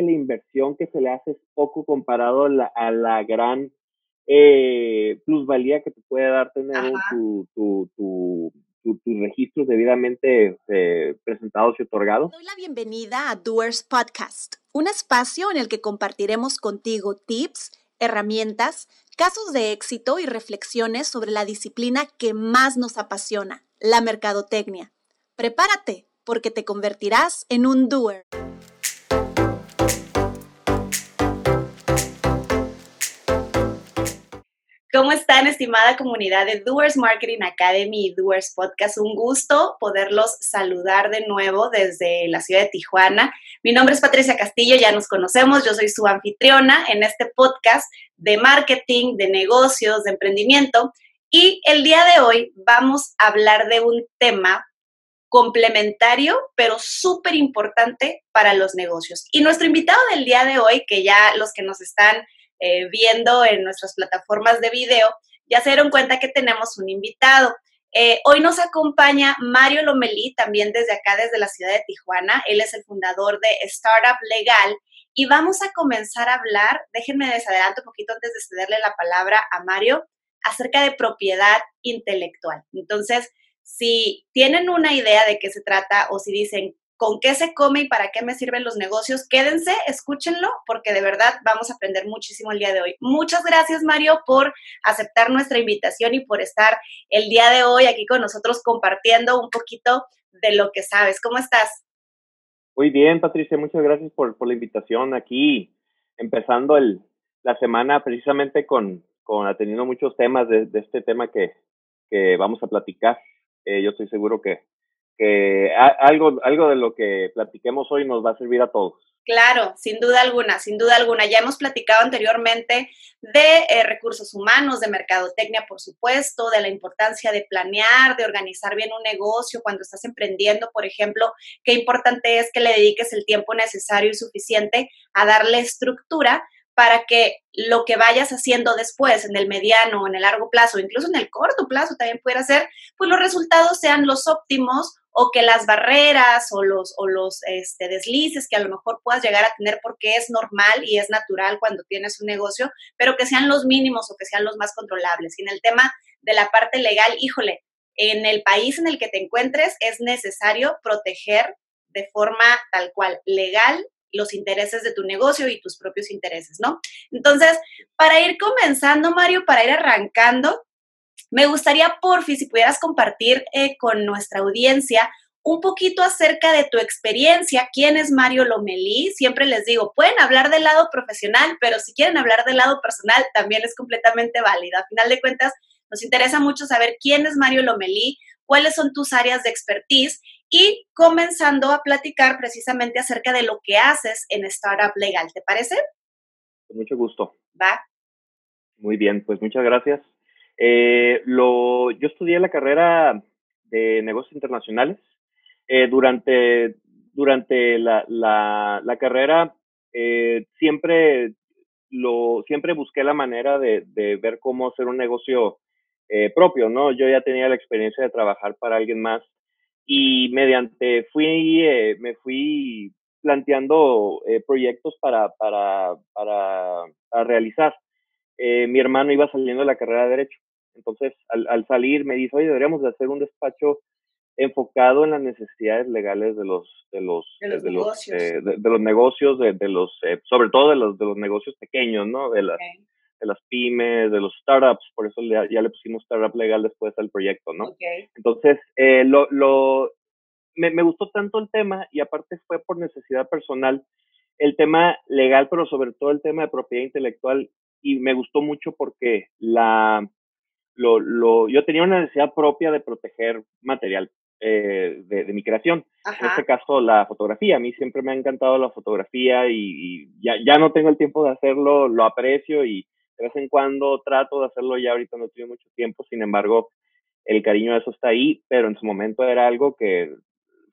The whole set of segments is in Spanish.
que la inversión que se le hace es poco comparado a la, gran eh, plusvalía que te puede dar tener tu, tu, tus registros debidamente eh, presentados y otorgados. Doy la bienvenida a Doers Podcast, un espacio en el que compartiremos contigo tips, herramientas, casos de éxito y reflexiones sobre la disciplina que más nos apasiona, la mercadotecnia. Prepárate, porque te convertirás en un doer. ¿Cómo están, estimada comunidad de Doers Marketing Academy y Doers Podcast? Un gusto poderlos saludar de nuevo desde la ciudad de Tijuana. Mi nombre es Patricia Castillo, ya nos conocemos, yo soy su anfitriona en este podcast de marketing, de negocios, de emprendimiento. Y el día de hoy vamos a hablar de un tema complementario, pero súper importante para los negocios. Y nuestro invitado del día de hoy, que ya los que nos están eh, viendo en nuestras plataformas de video, ya se dieron cuenta que tenemos un invitado. Eh, hoy nos acompaña Mario Lomelí, también desde acá, desde la ciudad de Tijuana. Él es el fundador de Startup Legal y vamos a comenzar a hablar, déjenme desadelanto un poquito antes de cederle la palabra a Mario, acerca de propiedad intelectual. Entonces, si tienen una idea de qué se trata o si dicen, con qué se come y para qué me sirven los negocios. Quédense, escúchenlo, porque de verdad vamos a aprender muchísimo el día de hoy. Muchas gracias, Mario, por aceptar nuestra invitación y por estar el día de hoy aquí con nosotros compartiendo un poquito de lo que sabes. ¿Cómo estás? Muy bien, Patricia, muchas gracias por, la invitación aquí, empezando la semana precisamente con, con atendiendo muchos temas de, este tema que, vamos a platicar. Eh, yo estoy seguro que, que algo, algo de lo que platiquemos hoy nos va a servir a todos. Claro, sin duda alguna, sin duda alguna. Ya hemos platicado anteriormente de eh, recursos humanos, de mercadotecnia, por supuesto, de la importancia de planear, de organizar bien un negocio cuando estás emprendiendo, por ejemplo, qué importante es que le dediques el tiempo necesario y suficiente a darle estructura para que lo que vayas haciendo después, en el mediano, en el largo plazo, incluso en el corto plazo también pudiera ser, pues los resultados sean los óptimos o que las barreras o los, o los este, deslices que a lo mejor puedas llegar a tener porque es normal y es natural cuando tienes un negocio, pero que sean los mínimos o que sean los más controlables. Y en el tema de la parte legal, híjole, en el país en el que te encuentres es necesario proteger de forma tal cual legal los intereses de tu negocio y tus propios intereses, ¿no? Entonces, para ir comenzando, Mario, para ir arrancando, me gustaría, porfi, si pudieras compartir eh, con nuestra audiencia un poquito acerca de tu experiencia. ¿Quién es Mario Lomelí? Siempre les digo, pueden hablar del lado profesional, pero si quieren hablar del lado personal, también es completamente válido. A final de cuentas, nos interesa mucho saber quién es Mario Lomelí, cuáles son tus áreas de expertise y comenzando a platicar precisamente acerca de lo que haces en Startup Legal. ¿Te parece? Con mucho gusto. Va. Muy bien, pues muchas gracias. Eh, lo, yo estudié la carrera de negocios internacionales. Eh, durante, durante la, la, carrera eh, siempre, lo, siempre busqué la manera de, de ver cómo hacer un negocio propio, ¿no? Yo ya tenía la experiencia de trabajar para alguien más y mediante fui, me fui planteando proyectos para, para, para, para realizar. mi hermano iba saliendo de la carrera de Derecho. Entonces, al, salir me dice, oye, deberíamos de hacer un despacho enfocado en las necesidades legales de los de los de los negocios, eh, de, los negocios de, los eh, sobre todo de los de los negocios pequeños no de las de las pymes de los startups por eso ya le pusimos startup legal después al proyecto no entonces eh, lo, lo me, me, gustó tanto el tema y aparte fue por necesidad personal el tema legal pero sobre todo el tema de propiedad intelectual y me gustó mucho porque la lo, lo, yo tenía una necesidad propia de proteger material eh, de, mi creación. En este caso, la fotografía. A mí siempre me ha encantado la fotografía y, ya, ya, no tengo el tiempo de hacerlo, lo aprecio y de vez en cuando trato de hacerlo ya ahorita no tengo mucho tiempo, sin embargo, el cariño de eso está ahí, pero en su momento era algo que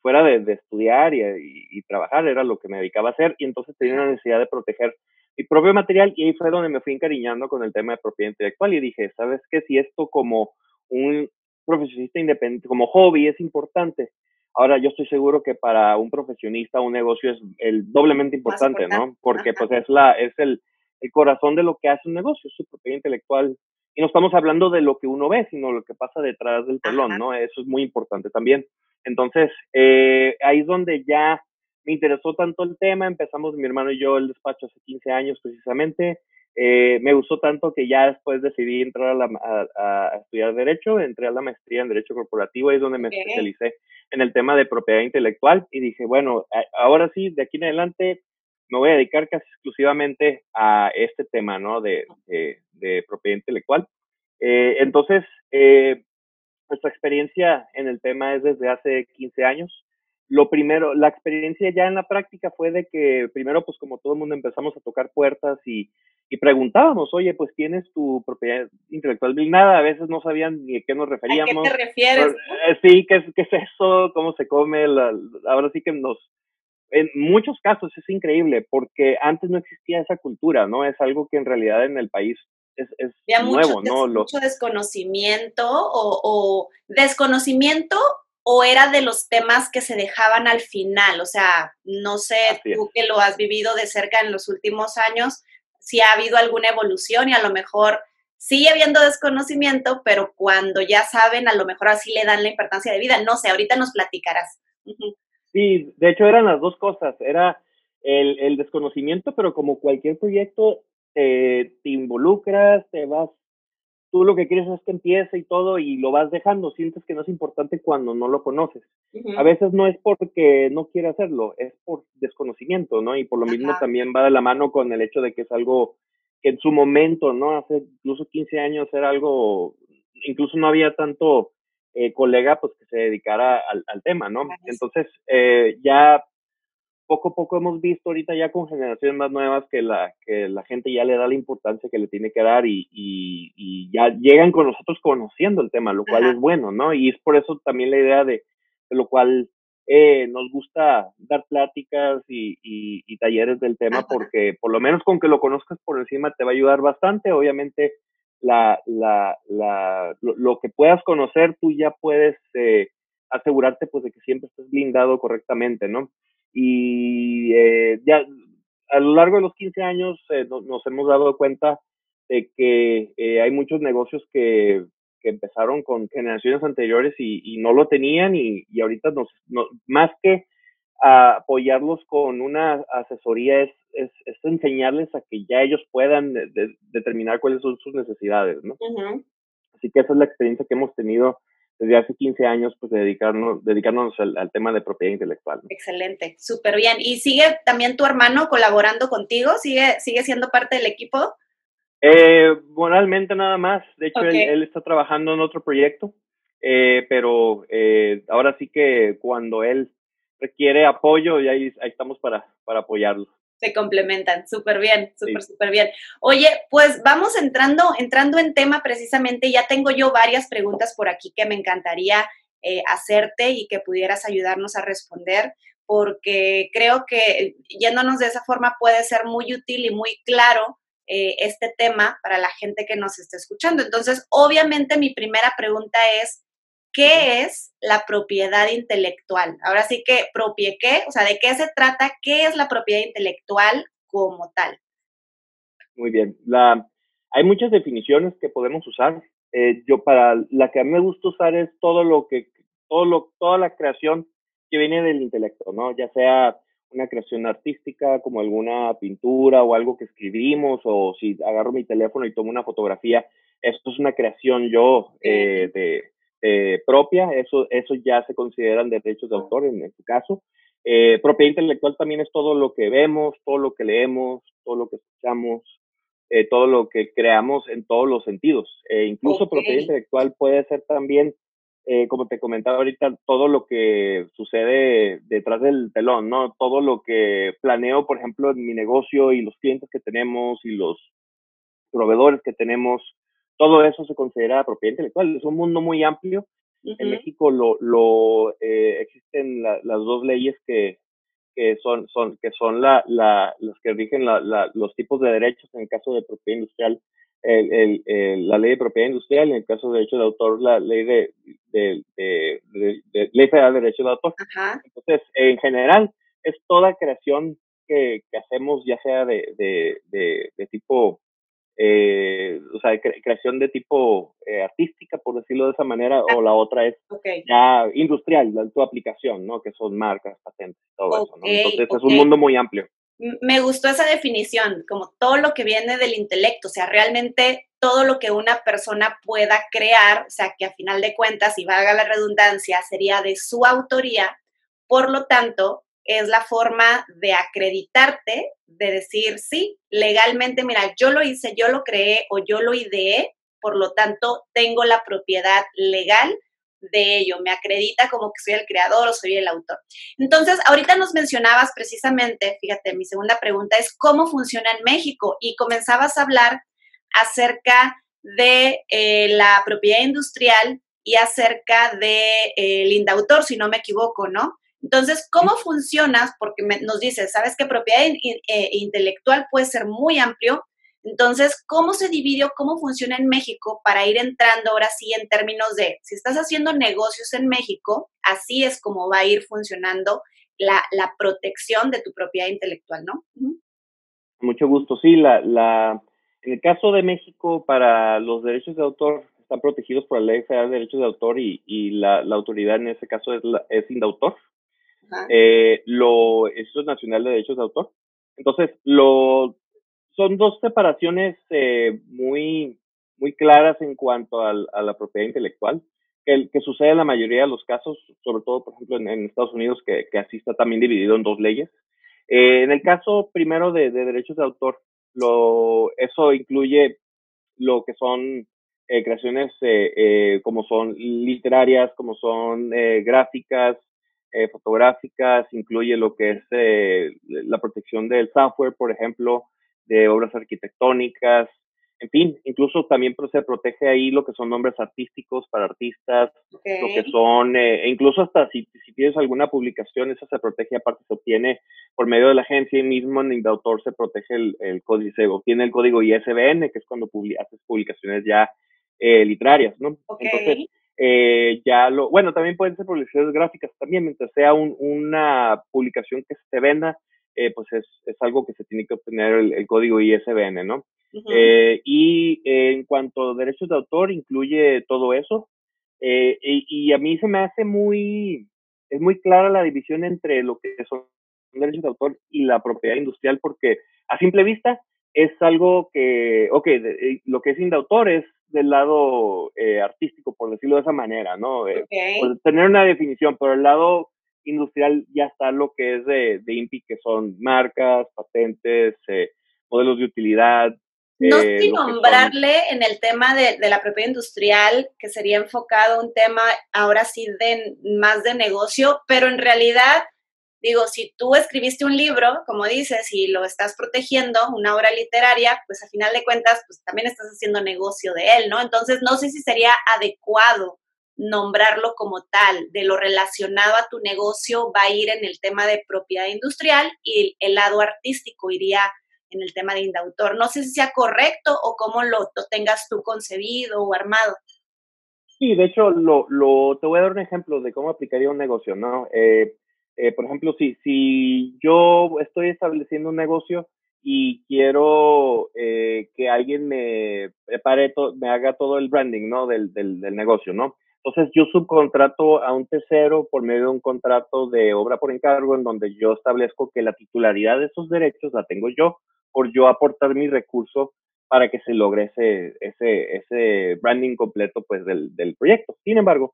fuera de, estudiar y, y, trabajar era lo que me dedicaba a hacer y entonces tenía una necesidad de proteger mi propio material y ahí fue donde me fui encariñando con el tema de propiedad intelectual y dije, ¿sabes qué? Si esto como un profesionista independiente, como hobby es importante, Ahora, yo estoy seguro que para un profesionista un negocio es el doblemente importante, ¿no? Porque pues es, la, es el, el corazón de lo que hace un negocio, su propiedad intelectual. Y no estamos hablando de lo que uno ve, sino lo que pasa detrás del telón, ¿no? Eso es muy importante también. Entonces, eh, ahí es donde ya me interesó tanto el tema, empezamos mi hermano y yo el despacho hace 15 años precisamente, eh, me gustó tanto que ya después decidí entrar a, estudiar Derecho, entré a la maestría en Derecho Corporativo, ahí es donde me especialicé en el tema de propiedad intelectual y dije, bueno, ahora sí, de aquí en adelante me voy a dedicar casi exclusivamente a este tema, ¿no? De, de, propiedad intelectual. Eh, entonces, eh, nuestra experiencia en el tema es desde hace 15 años. Lo primero, la experiencia ya en la práctica fue de que primero, pues como todo el mundo empezamos a tocar puertas y, y preguntábamos, oye, pues tienes tu propiedad intelectual blindada, a veces no sabían ni a qué nos referíamos. ¿A qué te refieres? Eh, sí, ¿qué ¿qué es eso? ¿Cómo se come? ahora sí que nos, en muchos casos es increíble porque antes no existía esa cultura, ¿no? Es algo que en realidad en el país es, es nuevo, ¿no? Mucho desconocimiento o, desconocimiento o era de los temas que se dejaban al final, o sea, no sé, tú que lo has vivido de cerca en los últimos años, si ha habido alguna evolución y a lo mejor sigue habiendo desconocimiento, pero cuando ya saben, a lo mejor así le dan la importancia de vida. No sé, ahorita nos platicarás. Sí, de hecho eran las dos cosas. Era el, el desconocimiento, pero como cualquier proyecto, te involucras, te vas, tú lo que quieres es que empiece y todo y lo vas dejando, sientes que no es importante cuando no lo conoces. A veces no es porque no quiere hacerlo, es por desconocimiento, ¿no? Y por lo mismo también va de la mano con el hecho de que es algo que en su momento, ¿no? Hace incluso 15 años era algo, incluso no había tanto eh, colega pues que se dedicara al, al tema, ¿no? Entonces, eh, ya poco a poco hemos visto ahorita ya con generaciones más nuevas que la, que la gente ya le da la importancia que le tiene que dar y, y, ya llegan con nosotros conociendo el tema, lo cual es bueno, ¿no? Y es por eso también la idea de, de lo cual eh, nos gusta dar pláticas y, y talleres del tema porque por lo menos con que lo conozcas por encima te va a ayudar bastante, obviamente la, la, la, lo, que puedas conocer, tú ya puedes eh, asegurarte pues de que siempre estés blindado correctamente, ¿no? Y eh, ya a lo largo de los 15 años eh, nos hemos dado cuenta de que hay muchos negocios que, que, empezaron con generaciones anteriores y, y no lo tenían y, y ahorita nos, más que apoyarlos con una asesoría es, es, enseñarles a que ya ellos puedan determinar cuáles son sus necesidades, ¿no? Así que esa es la experiencia que hemos tenido desde hace 15 años, pues dedicarnos, dedicarnos al, tema de propiedad intelectual. Excelente, súper bien. ¿Y sigue también tu hermano colaborando contigo? ¿Sigue, sigue siendo parte del equipo? Eh, moralmente nada más. De hecho, él, está trabajando en otro proyecto, eh, pero eh, ahora sí que cuando él requiere apoyo y ahí, ahí estamos para, para apoyarlo. Se complementan, súper bien, súper, súper bien. Oye, pues vamos entrando, entrando en tema precisamente, ya tengo yo varias preguntas por aquí que me encantaría eh, hacerte y que pudieras ayudarnos a responder, porque creo que yéndonos de esa forma puede ser muy útil y muy claro eh, este tema para la gente que nos esté escuchando. Entonces, obviamente mi primera pregunta es, ¿qué es la propiedad intelectual? Ahora sí que, ¿propie qué? O sea, ¿de qué se trata? ¿Qué es la propiedad intelectual como tal? Muy bien. La, hay muchas definiciones que podemos usar. Eh, yo para la que a mí me gusta usar es todo lo que, todo lo, toda la creación que viene del intelecto, ¿no? Ya sea una creación artística, como alguna pintura o algo que escribimos, o si agarro mi teléfono y tomo una fotografía, esto es una creación yo eh, de, eh, propia, eso, eso ya se consideran derechos de autor en, este caso. Eh, propiedad intelectual también es todo lo que vemos, todo lo que leemos, todo lo que escuchamos, eh, todo lo que creamos en todos los sentidos. incluso propiedad intelectual puede ser también, como te comentaba ahorita, todo lo que sucede detrás del telón, ¿no? Todo lo que planeo, por ejemplo, en mi negocio y los clientes que tenemos y los proveedores que tenemos, todo eso se considera propiedad intelectual. Es un mundo muy amplio. En México lo, lo eh, existen las dos leyes que, que son, son, que son la, la, los que rigen los tipos de derechos en el caso de propiedad industrial. la ley de propiedad industrial, en el caso de derecho de autor, la ley de, de, de, ley federal de derecho de autor. Entonces, en general, es toda creación que, que hacemos, ya sea de, tipo, eh, o sea, creación de tipo eh, artística, por decirlo de esa manera, o la otra es ya industrial, la, tu aplicación, ¿no? Que son marcas, patentes, todo eso, ¿no? Entonces, es un mundo muy amplio me gustó esa definición, como todo lo que viene del intelecto, o sea, realmente todo lo que una persona pueda crear, o sea, que a final de cuentas, y valga la redundancia, sería de su autoría, por lo tanto, es la forma de acreditarte, de decir, sí, legalmente, mira, yo lo hice, yo lo creé o yo lo ideé, por lo tanto, tengo la propiedad legal de ello, me acredita como que soy el creador o soy el autor. Entonces, ahorita nos mencionabas precisamente, fíjate, mi segunda pregunta es cómo funciona en México y comenzabas a hablar acerca de eh, la propiedad industrial y acerca de el indautor, si no me equivoco, ¿no? Entonces, ¿cómo funciona? Porque nos dices, sabes que propiedad eh, intelectual puede ser muy amplio, entonces, ¿cómo se dividió, cómo funciona en México para ir entrando ahora sí en términos de, si estás haciendo negocios en México, así es como va a ir funcionando la, protección de tu propiedad intelectual, ¿no? Mucho gusto. Sí, la, la, en el caso de México, para los derechos de autor, están protegidos por la Ley Federal de Derechos de Autor y, la, autoridad en ese caso es, es Indautor. Eh, lo, eso es Nacional de Derechos de Autor. Entonces, lo son dos separaciones eh, muy, muy claras en cuanto a la propiedad intelectual, que, que, sucede en la mayoría de los casos, sobre todo, por ejemplo, en, Estados Unidos, que, que, así está también dividido en dos leyes. Eh, en el caso primero de, derechos de autor, lo, eso incluye lo que son eh, creaciones como son literarias, como son gráficas, fotográficas, incluye lo que es la protección del software, por ejemplo, de obras arquitectónicas, en fin, incluso también se protege ahí lo que son nombres artísticos para artistas, lo que son, eh, e incluso hasta si, si tienes alguna publicación, esa se protege, aparte se obtiene por medio de la agencia y mismo en el autor se protege el, el código, se obtiene el código ISBN, que es cuando haces publicaciones ya eh, literarias, ¿no? Entonces, eh, ya lo, bueno, también pueden ser publicaciones gráficas también, mientras sea una publicación que se venda, eh, pues es, es, algo que se tiene que obtener el, código ISBN, ¿no? Eh, y en cuanto a derechos de autor, incluye todo eso. Eh, y, a mí se me hace muy, es muy clara la división entre lo que son derechos de autor y la propiedad industrial, porque a simple vista es algo que, ok, lo que es indautor es del lado artístico, por decirlo de esa manera, ¿no? Pues tener una definición, pero el lado industrial ya está lo que es de, de INPI, que son marcas, patentes, eh, modelos de utilidad. No eh, sin nombrarle en el tema de, de, la propiedad industrial, que sería enfocado un tema ahora sí de más de negocio, pero en realidad, digo, si tú escribiste un libro, como dices, y lo estás protegiendo, una obra literaria, pues a final de cuentas, pues también estás haciendo negocio de él, ¿no? Entonces, no sé si sería adecuado nombrarlo como tal, de lo relacionado a tu negocio va a ir en el tema de propiedad industrial y el lado artístico iría en el tema de indautor. No sé si sea correcto o cómo lo, tengas tú concebido o armado. Sí, de hecho, lo, te voy a dar un ejemplo de cómo aplicaría un negocio, ¿no? Eh, eh, por ejemplo, si, si yo estoy estableciendo un negocio y quiero eh, que alguien me prepare, me haga todo el branding, ¿no? Del, del, negocio, ¿no? Entonces yo subcontrato a un tercero por medio de un contrato de obra por encargo en donde yo establezco que la titularidad de esos derechos la tengo yo por yo aportar mi recurso para que se logre ese, ese, ese branding completo pues del, del proyecto. Sin embargo,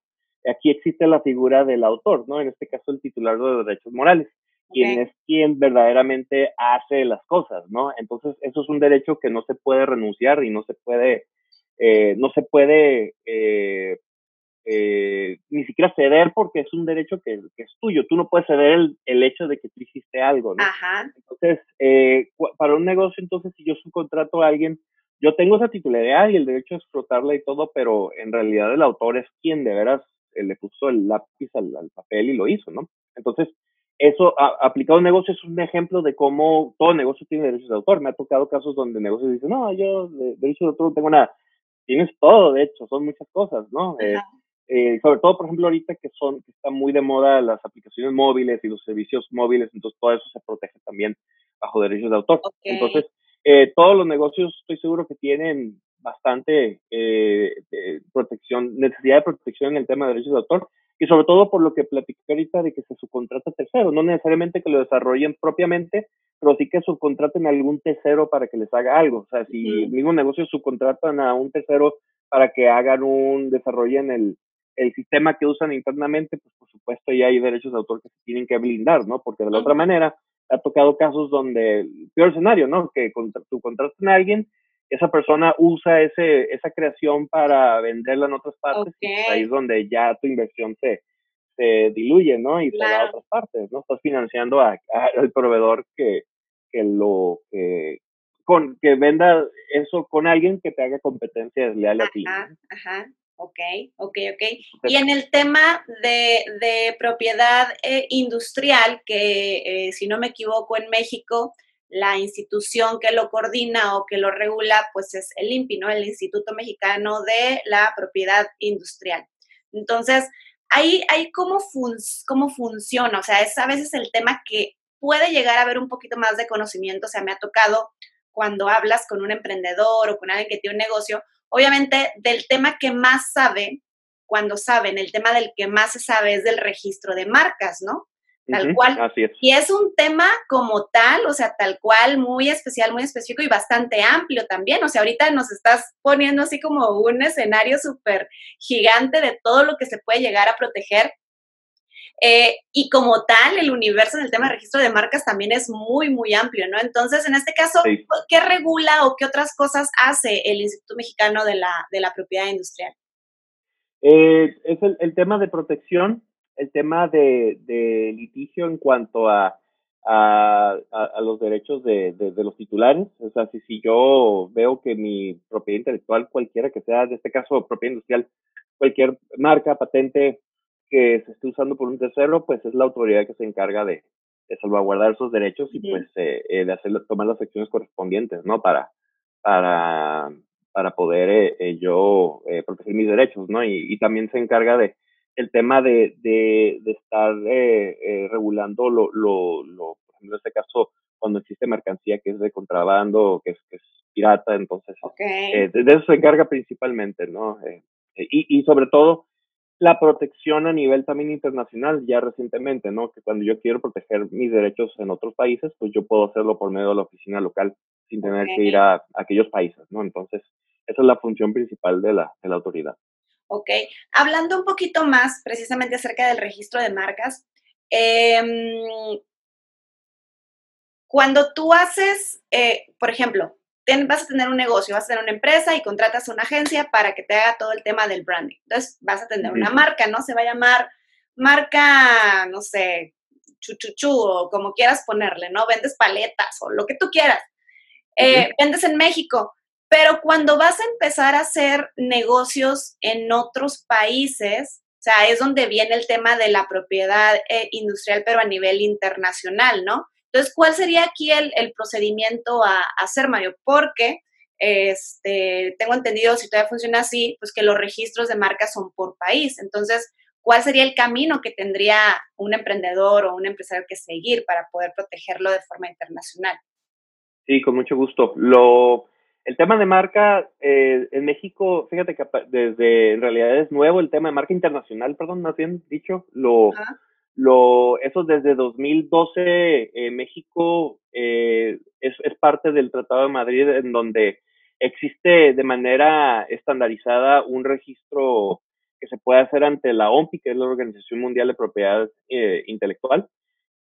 aquí existe la figura del autor, ¿no? En este caso el titular de derechos morales, quien es quien verdaderamente hace las cosas, ¿no? Entonces eso es un derecho que no se puede renunciar y no se puede, eh, no se puede eh, eh, ni siquiera ceder porque es un derecho que, es tuyo. Tú no puedes ceder el, hecho de que tú hiciste algo, ¿no? Entonces, eh, para un negocio, entonces, si yo subcontrato a alguien, yo tengo esa titularidad y el derecho a explotarla y todo, pero en realidad el autor es quien de veras le puso el lápiz al, papel y lo hizo, ¿no? Entonces, eso aplicado a un negocio es un ejemplo de cómo todo negocio tiene derechos de autor. Me ha tocado casos donde negocios dicen, no, yo de derechos de autor no tengo nada. Tienes todo, de hecho, son muchas cosas, ¿no? Eh, eh, sobre todo, por ejemplo, ahorita que son, que está muy de moda las aplicaciones móviles y los servicios móviles, entonces todo eso se protege también bajo derechos de autor. Entonces, eh, todos los negocios estoy seguro que tienen bastante eh, protección, necesidad de protección en el tema de derechos de autor y sobre todo por lo que platiqué ahorita de que se subcontrata tercero, no necesariamente que lo desarrollen propiamente, pero sí que subcontraten a algún tercero para que les haga algo. O sea, si el mismo negocio subcontratan a un tercero para que hagan un, desarrollen el, el sistema que usan internamente, pues por supuesto ya hay derechos de autor que se tienen que blindar, ¿no? Porque de la otra manera, ha tocado casos donde, peor escenario, ¿no? Que subcontratan a alguien, esa persona usa ese, esa creación para venderla en otras partes, y pues, ahí es donde ya tu inversión se, se diluye, ¿no? Y se va a otras partes, ¿no? Estás financiando al proveedor que, que lo, que, con, que venda eso con alguien que te haga competencia desleal a ti. Ajá. Ok, ok, ok. Y en el tema de, propiedad eh, industrial, que eh, si no me equivoco en México, la institución que lo coordina o que lo regula, pues es el INPI, ¿no? El Instituto Mexicano de la Propiedad Industrial. Entonces, ahí, ahí cómo, cómo funciona, o sea, es a veces el tema que puede llegar a haber un poquito más de conocimiento, o sea, me ha tocado cuando hablas con un emprendedor o con alguien que tiene un negocio, obviamente del tema que más sabe, cuando saben, el tema del que más se sabe es del registro de marcas, ¿no? Tal cual. Así es. Y es un tema como tal, o sea, tal cual, muy especial, muy específico y bastante amplio también. O sea, ahorita nos estás poniendo así como un escenario súper gigante de todo lo que se puede llegar a proteger. Eh, y como tal, el universo del tema de registro de marcas también es muy, muy amplio, ¿no? Entonces, en este caso, ¿qué regula o qué otras cosas hace el Instituto Mexicano de la, de la Propiedad Industrial? Eh, es el, tema de protección, el tema de, litigio en cuanto a, a, los derechos de, de, los titulares. O sea, si, si yo veo que mi propiedad intelectual, cualquiera que sea, de este caso propiedad industrial, cualquier marca, patente, que se esté usando por un tercero, pues es la autoridad que se encarga de, salvaguardar esos derechos y pues eh, eh, de hacer, tomar las acciones correspondientes, ¿no? Para, para, para poder eh, yo proteger mis derechos, ¿no? Y, también se encarga de el tema de, de, estar regulando lo, lo, lo, por ejemplo, en este caso, cuando existe mercancía que es de contrabando, que es, que es pirata, entonces, de, eso se encarga principalmente, ¿no? y, y sobre todo, la protección a nivel también internacional ya recientemente, ¿no? Que cuando yo quiero proteger mis derechos en otros países, pues yo puedo hacerlo por medio de la oficina local sin tener que ir a, aquellos países, ¿no? Entonces, esa es la función principal de la, de la autoridad. Ok. Hablando un poquito más precisamente acerca del registro de marcas, em, cuando tú haces, eh, por ejemplo, vas a tener un negocio, vas a tener una empresa y contratas a una agencia para que te haga todo el tema del branding. Entonces, vas a tener una marca, ¿no? Se va a llamar marca, no sé, chuchuchu o como quieras ponerle, ¿no? Vendes paletas o lo que tú quieras. Eh, vendes en México, pero cuando vas a empezar a hacer negocios en otros países, o sea, es donde viene el tema de la propiedad eh, industrial, pero a nivel internacional, ¿no? Entonces, ¿cuál sería aquí el, procedimiento a, hacer, Mario? Porque este, tengo entendido, si todavía funciona así, pues que los registros de marca son por país. Entonces, ¿cuál sería el camino que tendría un emprendedor o un empresario que seguir para poder protegerlo de forma internacional? Sí, con mucho gusto. Lo, el tema de marca eh, en México, fíjate que desde en realidad es nuevo el tema de marca internacional, perdón, más bien dicho, lo, lo, eso desde 2012, eh, México eh, es, es, parte del Tratado de Madrid en donde existe de manera estandarizada un registro que se puede hacer ante la OMPI, que es la Organización Mundial de Propiedad eh, Intelectual,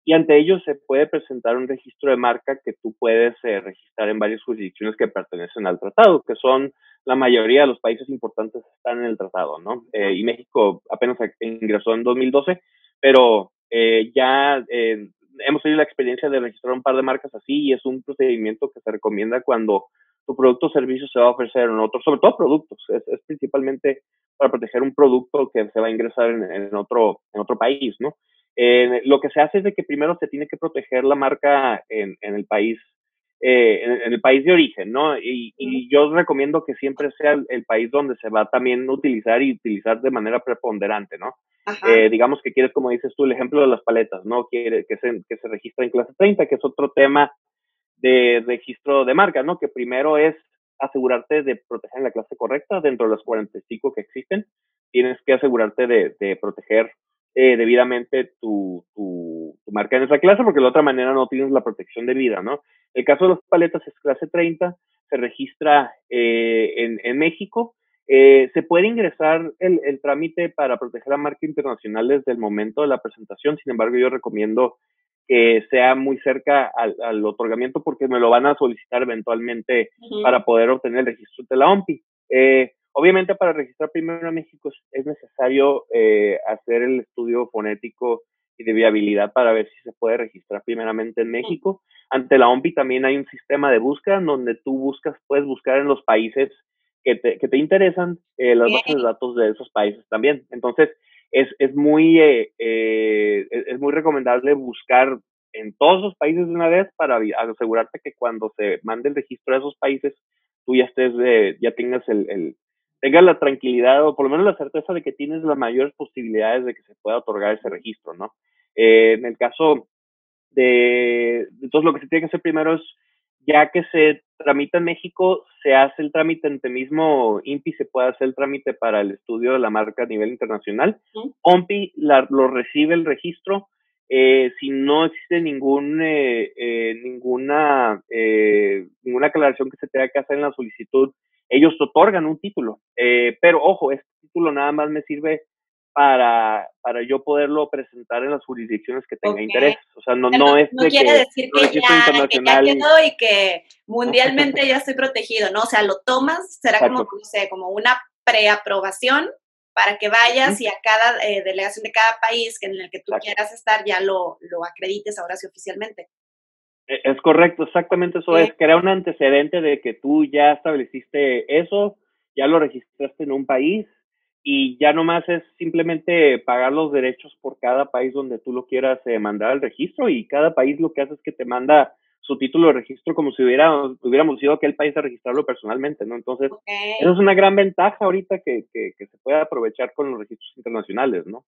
y ante ello se puede presentar un registro de marca que tú puedes registrar en varias jurisdicciones que pertenecen al tratado, que son la mayoría de los países importantes están en el tratado, ¿no? y México apenas ingresó en 2012 pero eh, ya eh, hemos tenido la experiencia de registrar un par de marcas así y es un procedimiento que se recomienda cuando tu producto o servicio se va a ofrecer en otro, sobre todo productos, es, principalmente para proteger un producto que se va a ingresar en, otro, en otro país, ¿no? Lo que se hace es de que primero se tiene que proteger la marca en, en el país eh, en, el país de origen, ¿no? Y, yo recomiendo que siempre sea el, país donde se va también a utilizar y utilizar de manera preponderante, ¿no? Eh, digamos que quieres, como dices tú, el ejemplo de las paletas, ¿no? Quiere que se, que se registra en clase 30, que es otro tema de registro de marca, ¿no? Que primero es asegurarte de proteger la clase correcta dentro de los 45 que existen. Tienes que asegurarte de, de proteger eh, debidamente tu, tu, marca en esa clase, porque de otra manera no tienes la protección debida, ¿no? El caso de las paletas es clase 30, se registra eh, en, en, México. Eh, se puede ingresar el, el, trámite para proteger la marca internacional desde el momento de la presentación, sin embargo yo recomiendo que sea muy cerca al, al otorgamiento porque me lo van a solicitar eventualmente para poder obtener el registro de la OMPI. Eh, Obviamente para registrar primero en México es necesario eh, hacer el estudio fonético y de viabilidad para ver si se puede registrar primeramente en México. Ante la OMPI también hay un sistema de búsqueda donde tú buscas, puedes buscar en los países que te, que te interesan eh, las bases de datos de esos países también. Entonces, es, es muy, eh, eh es muy recomendable buscar en todos los países de una vez para asegurarte que cuando se mande el registro a esos países, tú ya estés, ya tengas el, el, tengas la tranquilidad o por lo menos la certeza de que tienes las mayores posibilidades de que se pueda otorgar ese registro, ¿no? Eh, en el caso de, entonces lo que se tiene que hacer primero es, ya que se tramita en México, se hace el trámite ante mismo INPI, se puede hacer el trámite para el estudio de la marca a nivel internacional. OMPI lo recibe el registro. Eh, si no existe ningún, eh, ninguna, ninguna aclaración que se tenga que hacer en la solicitud, ellos otorgan un título. Eh, pero ojo, este título nada más me sirve para, para yo poderlo presentar en las jurisdicciones que tenga interés. O sea, no, no, es no quiere decir que ya, que ya, quedó y que mundialmente ya estoy protegido, ¿no? O sea, lo tomas, será como, no sé, como una preaprobación para que vayas y a cada eh, delegación de cada país en el que tú quieras estar ya lo, lo acredites ahora sí oficialmente. E, es correcto, exactamente eso es. Crea un antecedente de que tú ya estableciste eso, ya lo registraste en un país y ya nomás es simplemente pagar los derechos por cada país donde tú lo quieras eh, mandar al registro y cada país lo que hace es que te manda su título de registro como si hubiera, hubiéramos ido a aquel país a registrarlo personalmente, ¿no? Entonces, eso es una gran ventaja ahorita que, que, que se puede aprovechar con los registros internacionales, ¿no?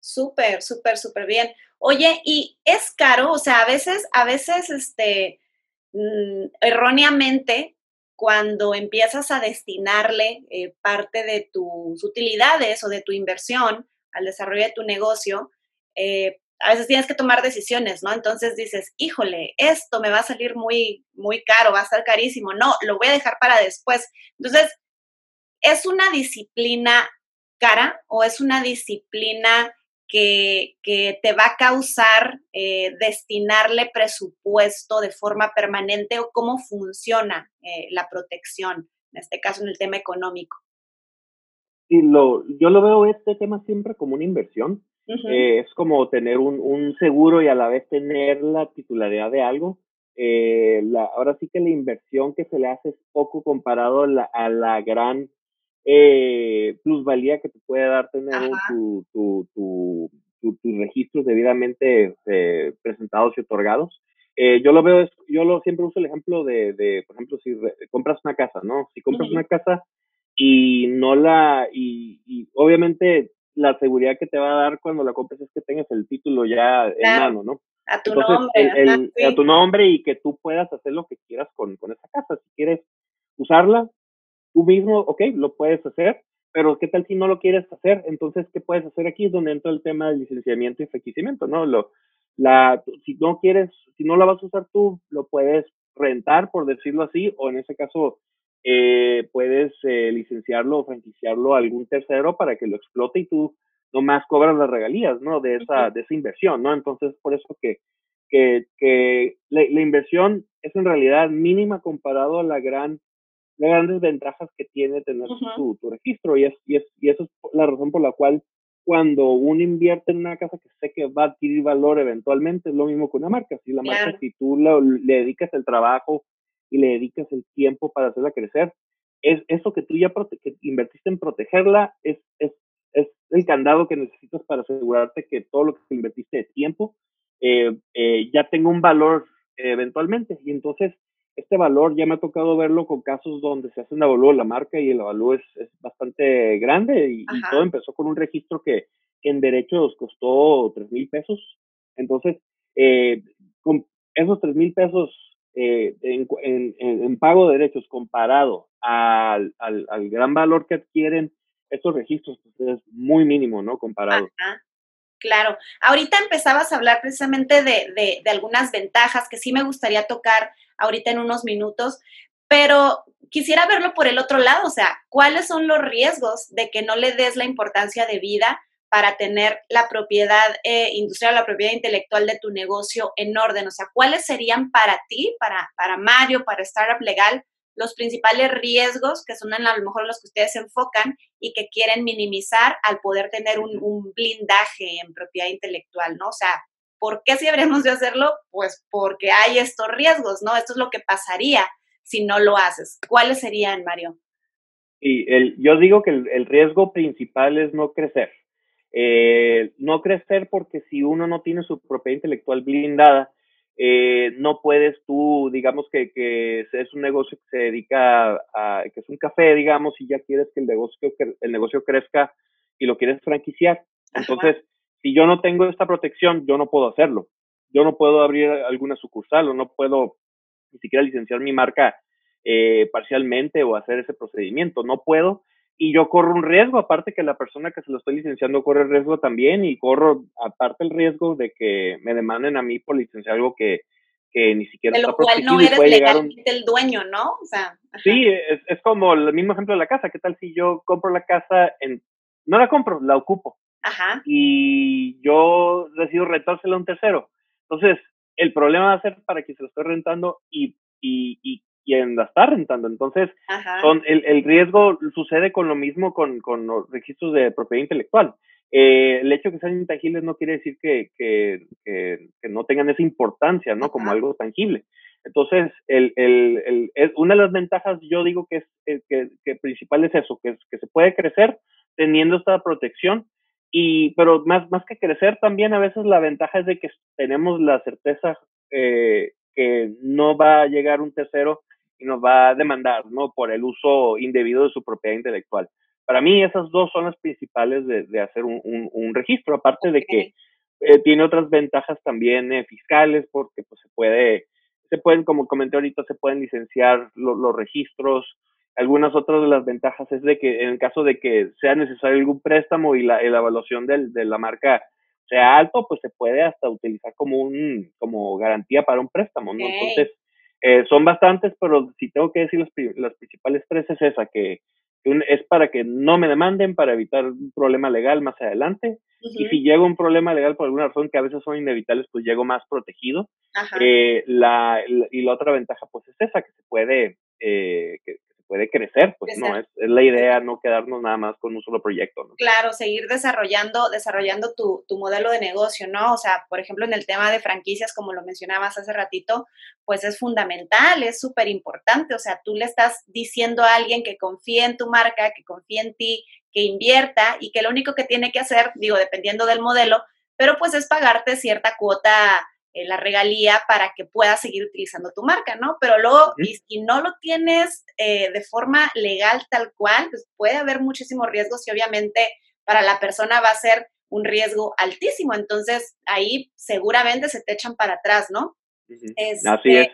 Súper, súper, súper bien. Oye, y es caro, o sea, a veces, a veces, este, mm, erróneamente, cuando empiezas a destinarle eh, parte de tus utilidades o de tu inversión al desarrollo de tu negocio, eh, a veces tienes que tomar decisiones, ¿no? Entonces dices, híjole, esto me va a salir muy, muy caro, va a estar carísimo, no, lo voy a dejar para después. Entonces, ¿es una disciplina cara o es una disciplina que, te va a causar eh, destinarle presupuesto de forma permanente o cómo funciona eh, la protección, en este caso en el tema económico. Sí, lo, yo lo veo este tema siempre como una inversión. Eh, es como tener un, seguro y a la vez tener la titularidad de algo. la, ahora sí que la inversión que se le hace es poco comparado a la gran eh, plusvalía que te puede dar tener tu, tu, tu, tus registros debidamente eh, presentados y otorgados. Eh, yo lo veo, yo lo siempre uso el ejemplo de, de por ejemplo, si compras una casa, ¿no? Si compras una casa y no la, y, y, obviamente la seguridad que te va a dar cuando la compres es que tengas el título ya en mano, ¿no? A tu nombre. A tu nombre y que tú puedas hacer lo que quieras con, con esa casa. Si quieres usarla, tú mismo, ok, lo puedes hacer, pero ¿qué tal si no lo quieres hacer? Entonces, ¿qué puedes hacer aquí? Es donde entra el tema del licenciamiento y enriquecimiento, ¿no? Lo, la, si no quieres, si no la vas a usar tú, lo puedes rentar, por decirlo así, o en ese caso, eh, puedes eh, licenciarlo o franquiciarlo a algún tercero para que lo explote y tú nomás cobras las regalías, ¿no? De esa, de esa inversión, ¿no? Entonces, por eso que, que, que la, la, inversión es en realidad mínima comparado a la gran las grandes ventajas que tiene tener tu, registro y, es, y, es, y eso es la razón por la cual cuando uno invierte en una casa que sé que va a adquirir valor eventualmente, es lo mismo que una marca. Si la marca, si tú le dedicas el trabajo y le dedicas el tiempo para hacerla crecer, es eso que tú ya que invertiste en protegerla, es, es, es el candado que necesitas para asegurarte que todo lo que invertiste de tiempo eh, eh, ya tenga un valor eventualmente. Y entonces, este valor ya me ha tocado verlo con casos donde se hace un avalúo de la marca y el avalúo es, es bastante grande y, todo empezó con un registro que, en derechos costó 3 mil pesos. Entonces, eh, con esos 3 mil pesos eh, en, en, pago de derechos comparado al, al, al, gran valor que adquieren estos registros, pues es muy mínimo, ¿no? Comparado. Claro, ahorita empezabas a hablar precisamente de, de, algunas ventajas que sí me gustaría tocar ahorita en unos minutos, pero quisiera verlo por el otro lado, o sea, ¿cuáles son los riesgos de que no le des la importancia de vida para tener la propiedad eh, industrial, la propiedad intelectual de tu negocio en orden? O sea, ¿cuáles serían para ti, para, para Mario, para Startup Legal, los principales riesgos, que son a lo mejor los que ustedes se enfocan y que quieren minimizar al poder tener un, blindaje en propiedad intelectual, ¿no? O sea, ¿por qué si deberíamos de hacerlo? Pues porque hay estos riesgos, ¿no? Esto es lo que pasaría si no lo haces. ¿Cuáles serían, Mario? Y el, yo digo que el, riesgo principal es no crecer. Eh, no crecer porque si uno no tiene su propiedad intelectual blindada, eh, no puedes tú, digamos que, que, es un negocio que se dedica a, que es un café, digamos, y ya quieres que el negocio, que el negocio crezca y lo quieres franquiciar. Entonces, si yo no tengo esta protección, yo no puedo hacerlo. Yo no puedo abrir alguna sucursal o no puedo ni siquiera licenciar mi marca eh, parcialmente o hacer ese procedimiento. No puedo y yo corro un riesgo, aparte que la persona que se lo estoy licenciando corre el riesgo también y corro aparte el riesgo de que me demanden a mí por licenciar algo que, que ni siquiera de lo cual no eres legalmente el dueño, ¿no? O sea, sí, es, es, como el mismo ejemplo de la casa. ¿Qué tal si yo compro la casa en... No la compro, la ocupo. Ajá. Y yo decido rentársela a un tercero. Entonces, el problema va a ser para quien se lo estoy rentando y, y, y quien la está rentando. Entonces, son, el, el, riesgo sucede con lo mismo con, con los registros de propiedad intelectual. Eh, el hecho de que sean intangibles no quiere decir que, que, que, no tengan esa importancia, ¿no? Como algo tangible. Entonces, el, el, el, una de las ventajas, yo digo que es eh, que, que principal es eso, que, que se puede crecer teniendo esta protección, y, pero más, más que crecer también a veces la ventaja es de que tenemos la certeza eh, que no va a llegar un tercero y nos va a demandar, ¿no? Por el uso indebido de su propiedad intelectual. Para mí esas dos son las principales de, de hacer un, un, registro, aparte de que eh, tiene otras ventajas también eh, fiscales, porque pues se puede, se pueden, como comenté ahorita, se pueden licenciar los registros. Algunas otras de las ventajas es de que en caso de que sea necesario algún préstamo y la, la evaluación del, de la marca sea alto, pues se puede hasta utilizar como un como garantía para un préstamo, ¿no? Entonces, eh, son bastantes, pero si tengo que decir las, principales tres es esa, que, es para que no me demanden, para evitar un problema legal más adelante. Y si llega un problema legal por alguna razón que a veces son inevitables, pues llego más protegido. Eh, la, y la otra ventaja, pues es esa, que se puede, eh, que, puede crecer, pues no, es, la idea no quedarnos nada más con un solo proyecto. ¿no? Claro, seguir desarrollando, desarrollando tu, tu, modelo de negocio, ¿no? O sea, por ejemplo, en el tema de franquicias, como lo mencionabas hace ratito, pues es fundamental, es súper importante, o sea, tú le estás diciendo a alguien que confíe en tu marca, que confíe en ti, que invierta y que lo único que tiene que hacer, digo, dependiendo del modelo, pero pues es pagarte cierta cuota eh, la regalía para que puedas seguir utilizando tu marca, ¿no? Pero luego, y si no lo tienes eh, de forma legal tal cual, pues puede haber muchísimos riesgos y obviamente para la persona va a ser un riesgo altísimo. Entonces, ahí seguramente se te echan para atrás, ¿no? Así es.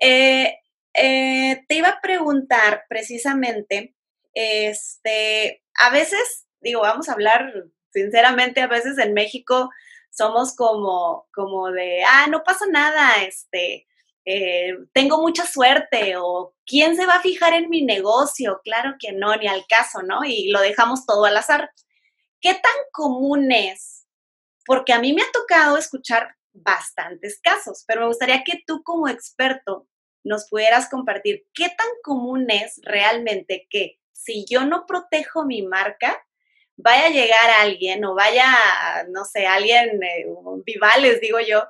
Eh, te iba a preguntar precisamente, este, a veces, digo, vamos a hablar sinceramente, a veces en México somos como, como de, ah, no pasa nada, este, eh, tengo mucha suerte o quién se va a fijar en mi negocio, claro que no, ni al caso, ¿no? Y lo dejamos todo al azar. ¿Qué tan común es? Porque a mí me ha tocado escuchar bastantes casos, pero me gustaría que tú como experto nos pudieras compartir qué tan común es realmente que si yo no protejo mi marca, vaya a llegar alguien o vaya, no sé, alguien, eh, vivales, digo yo,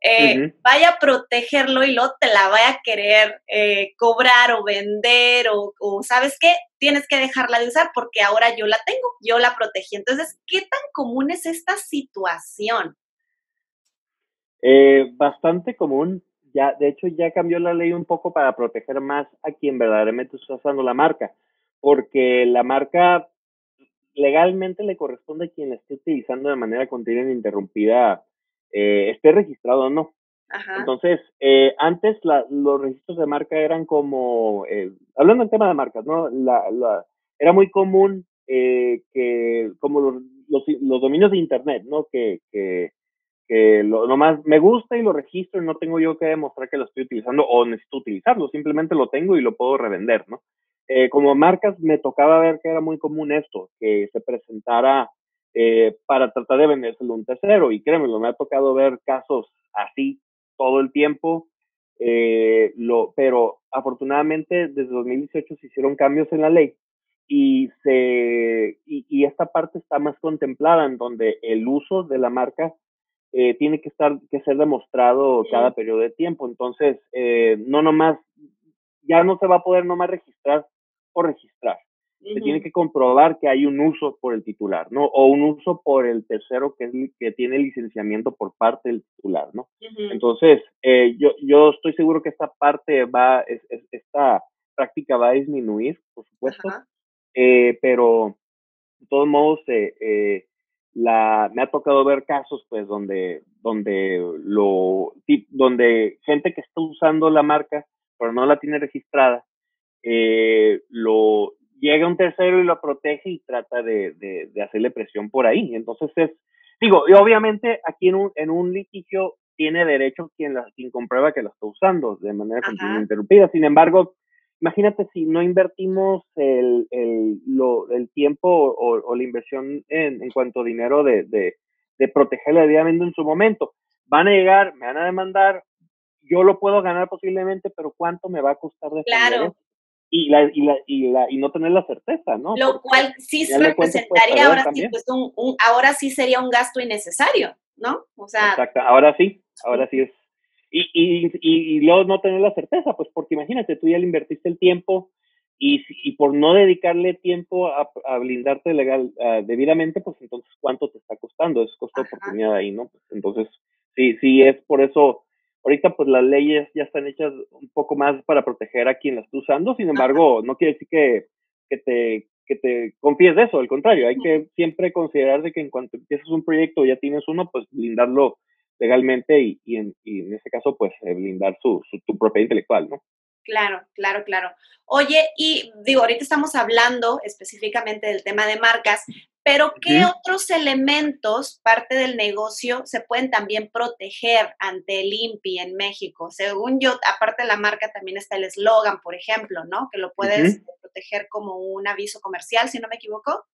eh, vaya a protegerlo y luego te la vaya a querer eh, cobrar o vender o, ¿sabes qué? Tienes que dejarla de usar porque ahora yo la tengo, yo la protegí. Entonces, ¿qué tan común es esta situación? Eh, bastante común. Ya, de hecho, ya cambió la ley un poco para proteger más a quien verdaderamente está usando la marca, porque la marca legalmente le corresponde a quien la esté utilizando de manera continua e interrumpida eh, esté registrado o no. Entonces, eh, antes los registros de marca eran como, eh, hablando del tema de marcas, ¿no? La, era muy común que, como los, los, dominios de Internet, ¿no? Que, que, que lo, nomás me gusta y lo registro y no tengo yo que demostrar que lo estoy utilizando o necesito utilizarlo, simplemente lo tengo y lo puedo revender, ¿no? Como marcas me tocaba ver que era muy común esto, que se presentara eh, para tratar de vendérselo a un tercero. Y créeme, me ha tocado ver casos así todo el tiempo, eh, lo, pero afortunadamente desde 2018 se hicieron cambios en la ley y, se, y, esta parte está más contemplada en donde el uso de la marca eh, tiene que estar que ser demostrado cada periodo de tiempo. Entonces, no nomás, ya no se va a poder nomás registrar por registrar se tiene que comprobar que hay un uso por el titular, ¿no? O un uso por el tercero que, es, que tiene licenciamiento por parte del titular, ¿no? Entonces, eh, yo, yo estoy seguro que esta parte va, esta práctica va a disminuir, por supuesto, eh, pero de todos modos, eh, la, me ha tocado ver casos, pues, donde, donde, lo, donde gente que está usando la marca, pero no la tiene registrada, lo, llega un tercero y lo protege y trata de, de, hacerle presión por ahí. Entonces es, digo, y obviamente aquí en un, en un litigio tiene derecho quien, la, quien comprueba que lo está usando de manera continua interrumpida. Sin embargo, imagínate si no invertimos el, el, lo, el tiempo o, o, la inversión en, en cuanto a dinero de, de, de protegerla debidamente en su momento. Van a llegar, me van a demandar, yo lo puedo ganar posiblemente, pero ¿cuánto me va a costar defender claro y, la, y, la, y, la, y no tener la certeza, ¿no? Lo cual sí representaría ahora sí, pues un, un, ahora sí sería un gasto innecesario, ¿no? O sea. Exacto, ahora sí, ahora sí es. Y, y, y, luego no tener la certeza, pues porque imagínate, tú ya le invertiste el tiempo y, y por no dedicarle tiempo a, a blindarte legal debidamente, pues entonces cuánto te está costando, es costo de oportunidad ahí, ¿no? Pues entonces, sí, sí, es por eso Ahorita pues las leyes ya están hechas un poco más para proteger a quien las está usando, sin embargo, no quiere decir que, que, te, que te confíes de eso, al contrario, hay que siempre considerar de que en cuanto empiezas un proyecto ya tienes uno, pues blindarlo legalmente y, y, en, y en ese caso pues eh, blindar su, su, tu propiedad intelectual, ¿no? Claro, claro, claro. Oye, y digo, ahorita estamos hablando específicamente del tema de marcas, pero ¿qué otros elementos, parte del negocio, se pueden también proteger ante el INPI en México? Según yo, aparte de la marca, también está el eslogan, por ejemplo, ¿no? Que lo puedes proteger como un aviso comercial, si no me equivoco.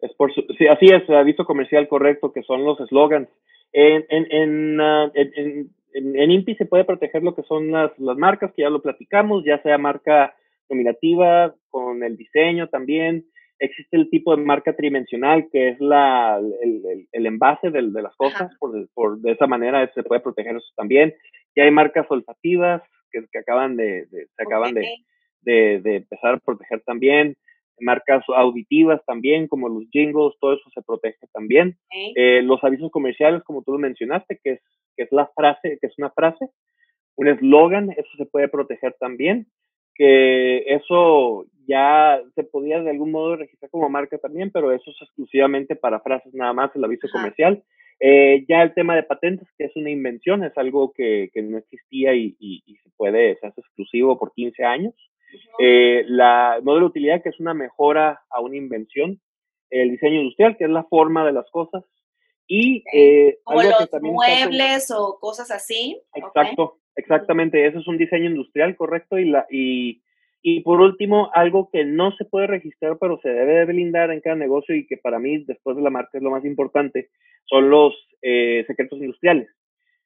Es por sí, así es, aviso comercial correcto, que son los eslogans. En, en, en, uh, en, en, INPI se puede proteger lo que son las, las marcas, que ya lo platicamos, ya sea marca nominativa, con el diseño también, existe el tipo de marca tridimensional, que es la, el, el, envase de, de las cosas, por, por, de esa manera se puede proteger eso también. Y hay marcas olfativas que, que acaban de, se acaban de, de, de, empezar a proteger también. Marcas auditivas también, como los jingles, todo eso se protege también. Eh, los avisos comerciales, como tú lo mencionaste, que es, que es la frase, que es una frase, un eslogan, eso se puede proteger también que eso ya se podía de algún modo registrar como marca también, pero eso es exclusivamente para frases nada más, el aviso comercial. Eh, ya el tema de patentes, que es una invención, es algo que, que no existía y, y, se puede, se hace exclusivo por 15 años. Eh, la modelo de utilidad, que es una mejora a una invención. El diseño industrial, que es la forma de las cosas. Y eh, Como los muebles o cosas así. Exacto, exactamente. Eso es un diseño industrial, correcto. Y, la, y, y por último, algo que no se puede registrar, pero se debe de blindar en cada negocio y que para mí, después de la marca, es lo más importante, son los eh, secretos industriales.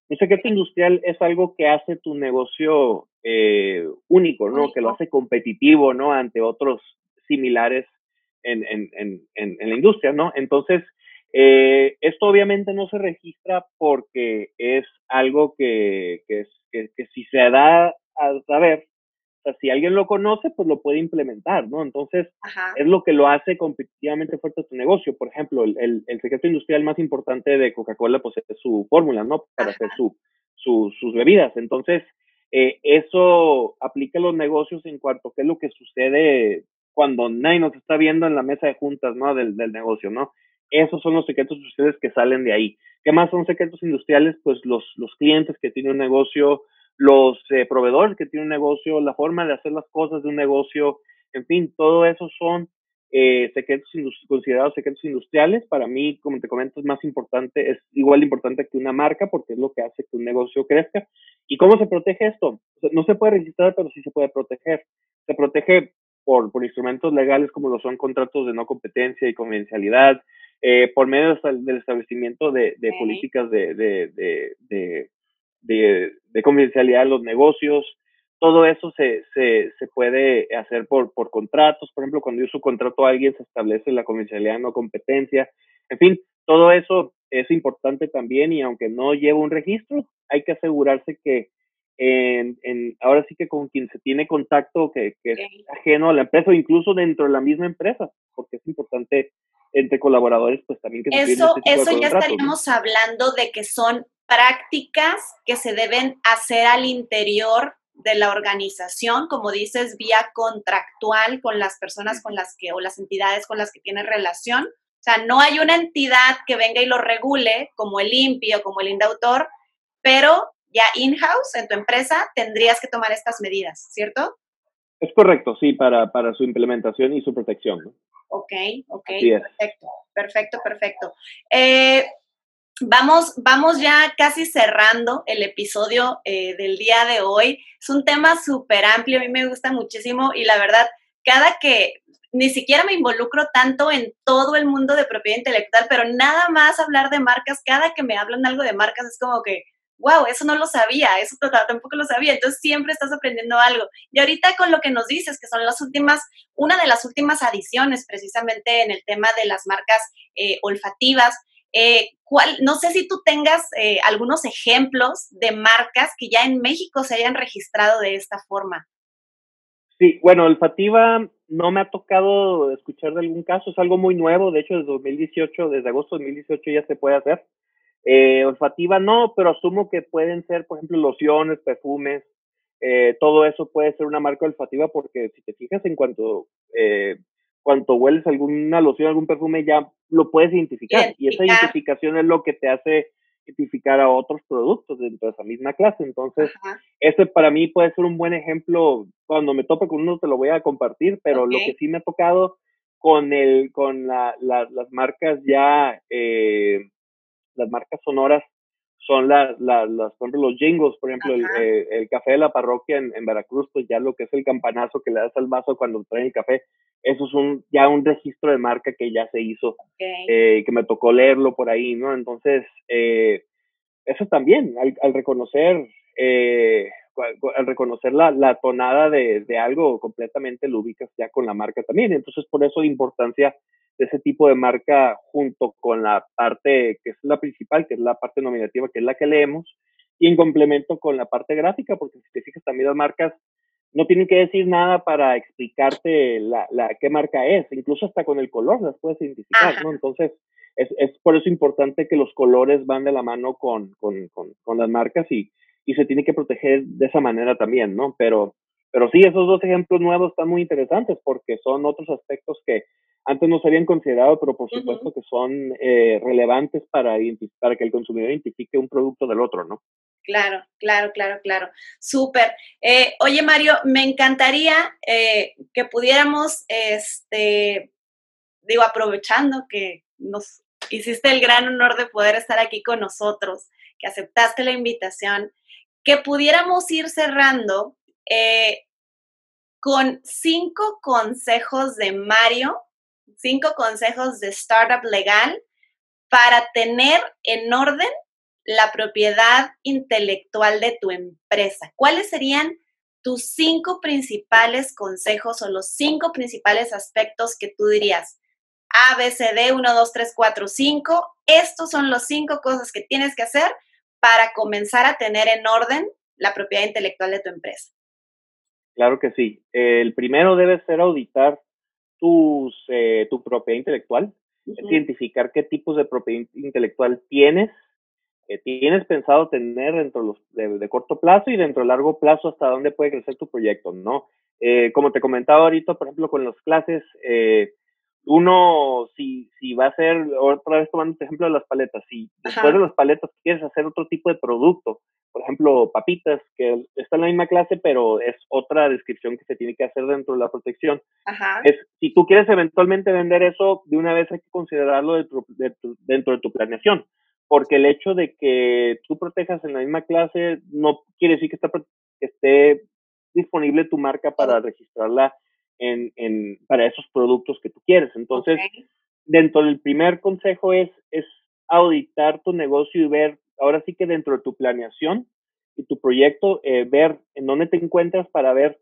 Un secreto industrial es algo que hace tu negocio eh, único, ¿no? Que lo hace competitivo, ¿no? Ante otros similares en, en, en, en, la industria, ¿no? Entonces, Eh, esto obviamente no se registra porque es algo que, que, que, que si se da a saber, o sea, si alguien lo conoce, pues lo puede implementar, ¿no? Entonces, es lo que lo hace competitivamente fuerte a tu negocio. Por ejemplo, el, el, secreto industrial más importante de Coca-Cola, pues es su fórmula, ¿no? Para hacer su, sus bebidas. Entonces, eh, eso aplica a los negocios en cuanto a qué es lo que sucede cuando nadie nos está viendo en la mesa de juntas, ¿no? Del, del negocio, ¿no? Esos son los secretos industriales que salen de ahí. ¿Qué más son secretos industriales? Pues los, los clientes que tienen un negocio, los eh, proveedores que tienen un negocio, la forma de hacer las cosas de un negocio, en fin, todo eso son eh, secretos considerados secretos industriales. Para mí, como te comento, es más importante, es igual de importante que una marca porque es lo que hace que un negocio crezca. ¿Y cómo se protege esto? no se puede registrar, pero sí se puede proteger. Se protege por, por instrumentos legales como lo son contratos de no competencia y confidencialidad, eh, por medio del establecimiento de, de políticas de, de, de, de confidencialidad de los negocios. Todo eso se, se, se puede hacer por, por contratos. Por ejemplo, cuando yo subcontrato a alguien, se establece la confidencialidad no competencia. En fin, todo eso es importante también y aunque no lleva un registro, hay que asegurarse que en, en, ahora sí que con quien se tiene contacto que, que es ajeno a la empresa o incluso dentro de la misma empresa, porque es importante entre colaboradores, pues también que se Eso, eso ya estaríamos hablando de que son prácticas que se deben hacer al interior de la organización, como dices, vía contractual con las personas con las que o las entidades con las que tienen relación. O sea, no hay una entidad que venga y lo regule, como el INPI o como el INDAUTOR, pero ya in-house en tu empresa tendrías que tomar estas medidas, ¿cierto? Es correcto, sí, para, para su implementación y su protección. ¿no? Ok, ok, perfecto, perfecto, perfecto. Eh, Vamos, vamos ya casi cerrando el episodio eh, del día de hoy. Es un tema súper amplio, a mí me gusta muchísimo y la verdad, cada que ni siquiera me involucro tanto en todo el mundo de propiedad intelectual, pero nada más hablar de marcas, cada que me hablan algo de marcas es como que, wow, eso no lo sabía, eso tampoco lo sabía, entonces siempre estás aprendiendo algo. Y ahorita con lo que nos dices, que son las últimas, una de las últimas adiciones precisamente en el tema de las marcas eh, olfativas, eh, no sé si tú tengas eh, algunos ejemplos de marcas que ya en México se hayan registrado de esta forma. Sí, bueno, olfativa no me ha tocado escuchar de algún caso, es algo muy nuevo, de hecho desde 2018, desde agosto de 2018 ya se puede hacer. Eh, olfativa no, pero asumo que pueden ser, por ejemplo, lociones, perfumes, todo eso puede ser una marca olfativa porque si te fijas en cuanto cuando hueles alguna loción, algún perfume, ya lo puedes identificar. Y esa identificación es lo que te hace identificar a otros productos dentro de esa misma clase. Entonces, ese para mí puede ser un buen ejemplo. Cuando me tope con uno te lo voy a compartir, pero lo que sí me ha tocado con el, con la, las marcas ya, eh, las marcas sonoras son las, las, las por ejemplo, los jingles, por ejemplo, el, eh, el, café de la parroquia en, en, Veracruz, pues ya lo que es el campanazo que le das al vaso cuando traen el café, eso es un, ya un registro de marca que ya se hizo, eh, que me tocó leerlo por ahí, ¿no? Entonces, eh, eso también, al, al reconocer, eh, al reconocer la, la tonada de, de, algo, completamente lo ubicas ya con la marca también. Entonces, por eso la importancia de ese tipo de marca junto con la parte que es la principal, que es la parte nominativa, que es la que leemos, y en complemento con la parte gráfica, porque si te fijas también las marcas no tienen que decir nada para explicarte la, la, qué marca es, incluso hasta con el color las puedes identificar, ¿no? Entonces, es, es, por eso importante que los colores van de la mano con, con, con, con, las marcas y, y se tiene que proteger de esa manera también, ¿no? Pero, pero sí, esos dos ejemplos nuevos están muy interesantes porque son otros aspectos que antes no se habían considerado, pero por supuesto que son eh, relevantes para, para que el consumidor identifique un producto del otro, ¿no? Claro, claro, claro, claro. Súper. Eh, oye, Mario, me encantaría eh, que pudiéramos, este, digo, aprovechando que nos hiciste el gran honor de poder estar aquí con nosotros, que aceptaste la invitación, que pudiéramos ir cerrando eh, con cinco consejos de Mario, cinco consejos de startup legal para tener en orden la propiedad intelectual de tu empresa. ¿Cuáles serían tus cinco principales consejos o los cinco principales aspectos que tú dirías? A, B, C, D, 1, 2, 3, 4, 5. Estos son los cinco cosas que tienes que hacer para comenzar a tener en orden la propiedad intelectual de tu empresa. Claro que sí. El primero debe ser auditar tus, eh, tu propiedad intelectual, identificar qué tipos de propiedad intelectual tienes, que tienes pensado tener dentro los, de, corto plazo y dentro de largo plazo hasta dónde puede crecer tu proyecto, ¿no? Eh, como te comentaba ahorita, por ejemplo, con las clases, eh, uno, si, si va a ser, otra vez tomando el ejemplo de las paletas, si después de las paletas quieres hacer otro tipo de producto, por ejemplo, papitas, que está en la misma clase, pero es otra descripción que se tiene que hacer dentro de la protección. Es, si tú quieres eventualmente vender eso, de una vez hay que considerarlo dentro de tu planeación, porque el hecho de que tú protejas en la misma clase no quiere decir que, está, que esté disponible tu marca para registrarla en, para esos productos que tú quieres. Entonces, dentro del primer consejo es, es auditar tu negocio y ver, ahora sí que dentro de tu planeación y tu proyecto, eh, ver en dónde te encuentras para ver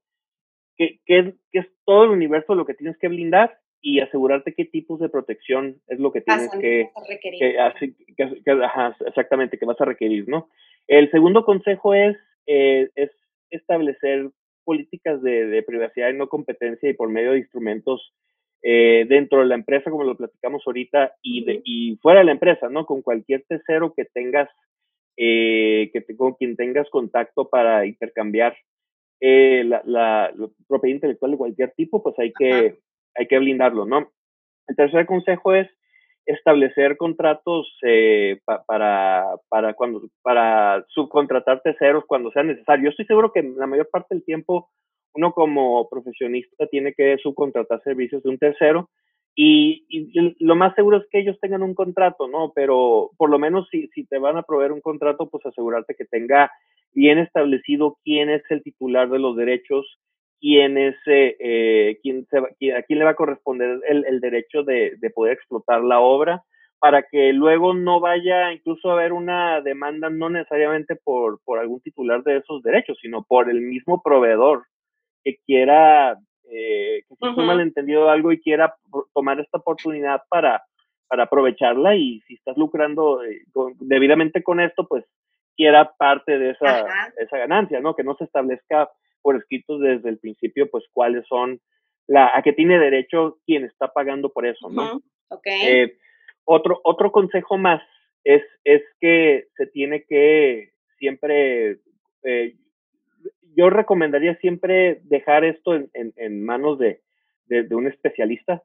qué, qué, es todo el universo lo que tienes que blindar y asegurarte qué tipos de protección es lo que tienes que, exactamente, que vas a requerir, ¿no? El segundo consejo es, eh, es establecer políticas de, privacidad y no competencia y por medio de instrumentos eh, dentro de la empresa, como lo platicamos ahorita, y, de, y fuera de la empresa, ¿no? Con cualquier tercero que tengas, eh, que con quien tengas contacto para intercambiar eh, la, propiedad intelectual de cualquier tipo, pues hay que, hay que blindarlo, ¿no? El tercer consejo es establecer contratos para, para, cuando, para subcontratar terceros cuando sea necesario. Yo estoy seguro que la mayor parte del tiempo uno como profesionista tiene que subcontratar servicios de un tercero y, lo más seguro es que ellos tengan un contrato, ¿no? Pero por lo menos si, si te van a proveer un contrato, pues asegurarte que tenga bien establecido quién es el titular de los derechos, quién es, eh, eh quién se, a quién le va a corresponder el, el derecho de, de, poder explotar la obra, para que luego no vaya incluso a haber una demanda no necesariamente por, por algún titular de esos derechos, sino por el mismo proveedor que quiera, eh, que se uh malentendido algo y quiera tomar esta oportunidad para, para aprovecharla y si estás lucrando eh, debidamente con esto, pues quiera parte de esa, esa ganancia, ¿no? Que no se establezca por escrito desde el principio, pues cuáles son, la, a qué tiene derecho quien está pagando por eso, ¿no? Eh, otro, otro consejo más es, es que se tiene que siempre, eh, yo recomendaría siempre dejar esto en, en, manos de, de, un especialista.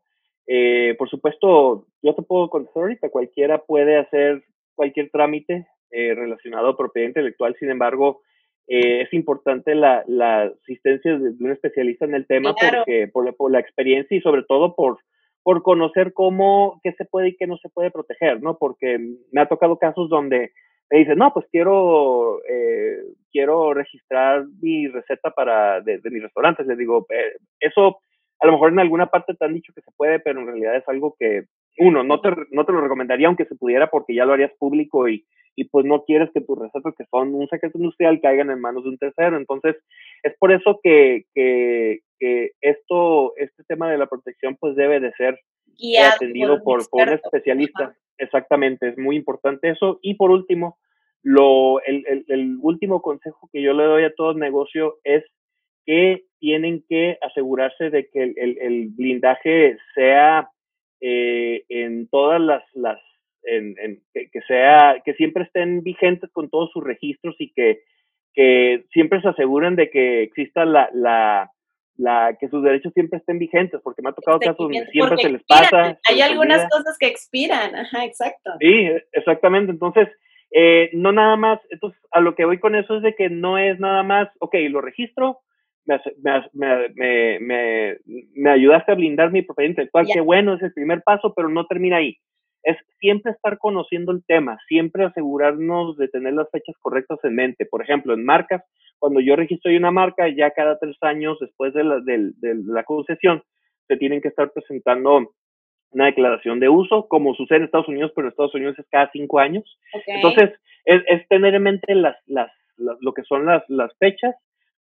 Eh, por supuesto, yo te puedo contestar ahorita, cualquiera puede hacer cualquier trámite relacionado a propiedad intelectual, sin embargo, eh, es importante la, la asistencia de, un especialista en el tema porque por, la experiencia y sobre todo por, por conocer cómo, qué se puede y qué no se puede proteger, ¿no? Porque me ha tocado casos donde me dicen, no, pues quiero, eh, quiero registrar mi receta para, de, de mis restaurantes. Les digo, eh, eso a lo mejor en alguna parte te han dicho que se puede, pero en realidad es algo que, uno, no te, no te lo recomendaría aunque se pudiera porque ya lo harías público y, y pues no quieres que tus recetas que son un secreto industrial caigan en manos de un tercero. Entonces, es por eso que, que, que esto, este tema de la protección pues debe de ser atendido por, por, un especialista. Exactamente, es muy importante eso. Y por último, lo, el, el, el último consejo que yo le doy a todo negocio es que tienen que asegurarse de que el, el blindaje sea eh, en todas las, las en, en, que, sea, que siempre estén vigentes con todos sus registros y que, que siempre se aseguren de que exista la, la, la, que sus derechos siempre estén vigentes, porque me ha tocado casos donde siempre se les pasa. Hay algunas cosas que expiran, ajá, exacto. Sí, exactamente. Entonces, eh, no nada más, entonces a lo que voy con eso es de que no es nada más, ok, lo registro, me, me, me, me, ayudaste a blindar mi propiedad intelectual, qué bueno, es el primer paso, pero no termina ahí es siempre estar conociendo el tema, siempre asegurarnos de tener las fechas correctas en mente. Por ejemplo, en marcas, cuando yo registro una marca, ya cada tres años después de la, de, la concesión, se tienen que estar presentando una declaración de uso, como sucede en Estados Unidos, pero en Estados Unidos es cada cinco años. Entonces, es, tener en mente las, las, lo que son las, las fechas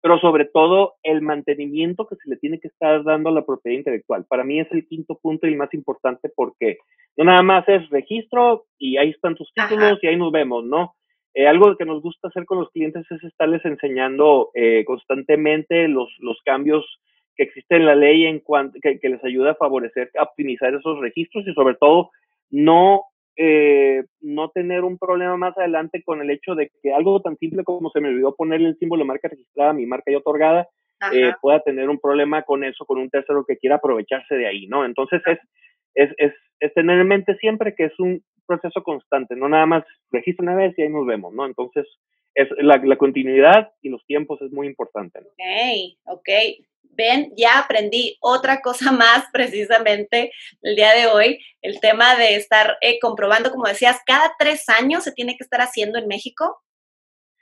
pero sobre todo el mantenimiento que se le tiene que estar dando a la propiedad intelectual. Para mí es el quinto punto y el más importante porque no nada más es registro y ahí están tus títulos y ahí nos vemos, ¿no? Eh, algo que nos gusta hacer con los clientes es estarles enseñando eh, constantemente los, los cambios que existen en la ley en cuanto que, que, les ayuda a favorecer, a optimizar esos registros y sobre todo no eh, no tener un problema más adelante con el hecho de que algo tan simple como se me olvidó ponerle el símbolo de marca registrada mi marca y otorgada, eh, pueda tener un problema con eso, con un tercero que quiera aprovecharse de ahí, ¿no? Entonces es, es, es, es tener en mente siempre que es un proceso constante, no nada más registra una vez y ahí nos vemos, ¿no? Entonces, es la, la continuidad y los tiempos es muy importante. ¿no? Ok, ok ven, ya aprendí otra cosa más precisamente el día de hoy, el tema de estar eh, comprobando, como decías, cada tres años se tiene que estar haciendo en México.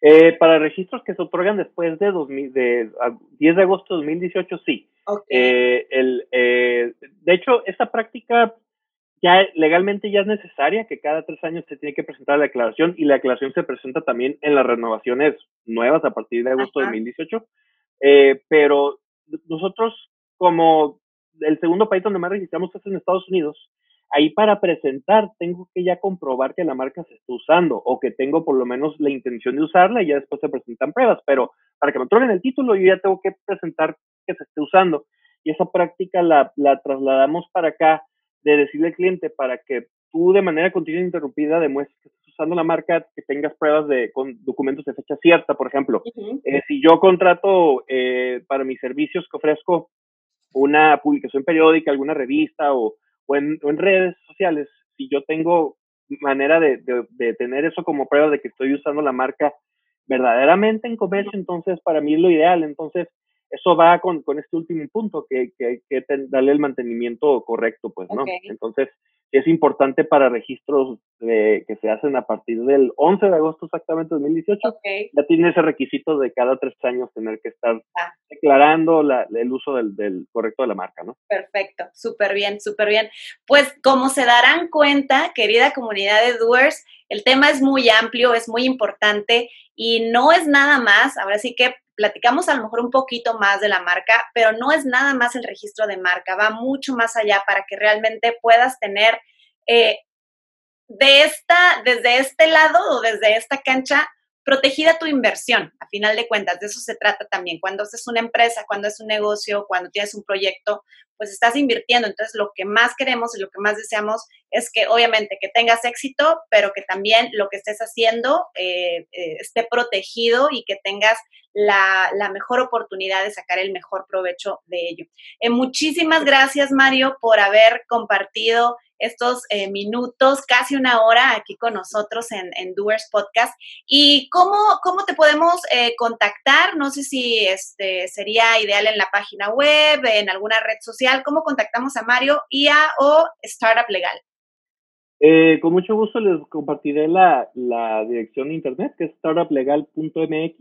Eh, para registros que se otorgan después de, 2000, de 10 de agosto de 2018, sí. Eh, el, de hecho, esta práctica ya legalmente ya es necesaria, que cada tres años se tiene que presentar la declaración y la declaración se presenta también en las renovaciones nuevas a partir de agosto de 2018. pero nosotros como el segundo país donde más registramos es en Estados Unidos, ahí para presentar tengo que ya comprobar que la marca se está usando o que tengo por lo menos la intención de usarla y ya después se presentan pruebas, pero para que me otorguen el título yo ya tengo que presentar que se esté usando. Y esa práctica la, la trasladamos para acá de decirle al cliente para que tú de manera continua e interrumpida demuestres que estás usando la marca, que tengas pruebas de con documentos de fecha cierta, por ejemplo. Eh, si yo contrato eh, para mis servicios que ofrezco una publicación periódica, alguna revista o, o, en, redes sociales, si yo tengo manera de, de, tener eso como prueba de que estoy usando la marca verdaderamente en comercio, entonces para mí es lo ideal. Entonces, eso va con, con este último punto, que, que que darle el mantenimiento correcto, pues, ¿no? Entonces, es importante para registros que se hacen a partir del 11 de agosto exactamente de 2018. Ya tiene ese requisito de cada tres años tener que estar ah. declarando la, el uso del, del, correcto de la marca, ¿no? Perfecto, súper bien, súper bien. Pues como se darán cuenta, querida comunidad de Doers, el tema es muy amplio, es muy importante y no es nada más, ahora sí que platicamos a lo mejor un poquito más de la marca, pero no es nada más el registro de marca, va mucho más allá para que realmente puedas tener eh, de esta, desde este lado o desde esta cancha protegida tu inversión, a final de cuentas, de eso se trata también. Cuando haces una empresa, cuando es un negocio, cuando tienes un proyecto, pues estás invirtiendo. Entonces, lo que más queremos y lo que más deseamos es que obviamente que tengas éxito, pero que también lo que estés haciendo eh, eh, esté protegido y que tengas la, mejor oportunidad de sacar el mejor provecho de ello. Eh, muchísimas gracias, Mario, por haber compartido estos minutos, casi una hora aquí con nosotros en, en Doers Podcast. ¿Y cómo, cómo te podemos contactar? No sé si este, sería ideal en la página web, en alguna red social ¿cómo contactamos a Mario y a o Startup Legal? Eh, con mucho gusto les compartiré la, dirección de internet, que es startuplegal.mx.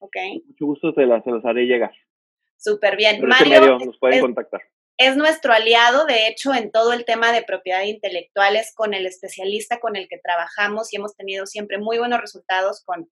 Ok. mucho gusto se las, se haré llegar. Súper bien. Mario, nos pueden contactar es nuestro aliado, de hecho, en todo el tema de propiedad intelectual, es con el especialista con el que trabajamos y hemos tenido siempre muy buenos resultados con,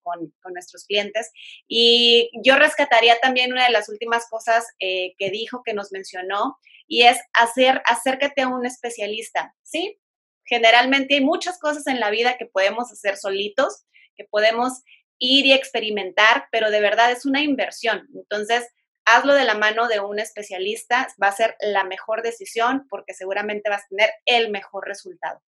nuestros clientes. Y yo rescataría también una de las últimas cosas eh, que dijo, que nos mencionó, y es hacer, acércate a un especialista, ¿sí? Generalmente hay muchas cosas en la vida que podemos hacer solitos, que podemos ir y experimentar, pero de verdad es una inversión. Entonces, hazlo de la mano de un especialista, va a ser la mejor decisión porque seguramente vas a tener el mejor resultado.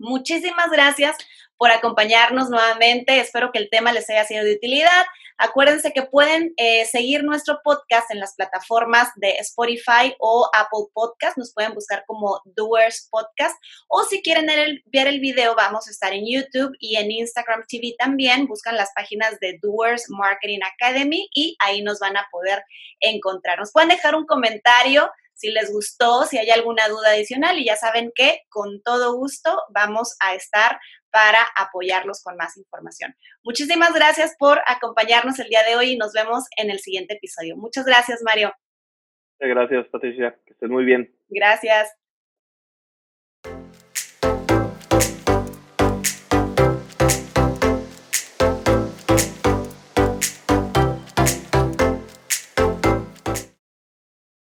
Muchísimas gracias por acompañarnos nuevamente. Espero que el tema les haya sido de utilidad. Acuérdense que pueden eh, seguir nuestro podcast en las plataformas de Spotify o Apple Podcast. Nos pueden buscar como Doers Podcast. O si quieren ver el video, vamos a estar en YouTube y en Instagram TV también. Buscan las páginas de Doers Marketing Academy y ahí nos van a poder encontrar. Nos pueden dejar un comentario si les gustó, si hay alguna duda adicional y ya saben que con todo gusto vamos a estar para apoyarlos con más información. Muchísimas gracias por acompañarnos el día de hoy y nos vemos en el siguiente episodio. Muchas gracias, Mario. Gracias, Patricia. Que estés muy bien. Gracias.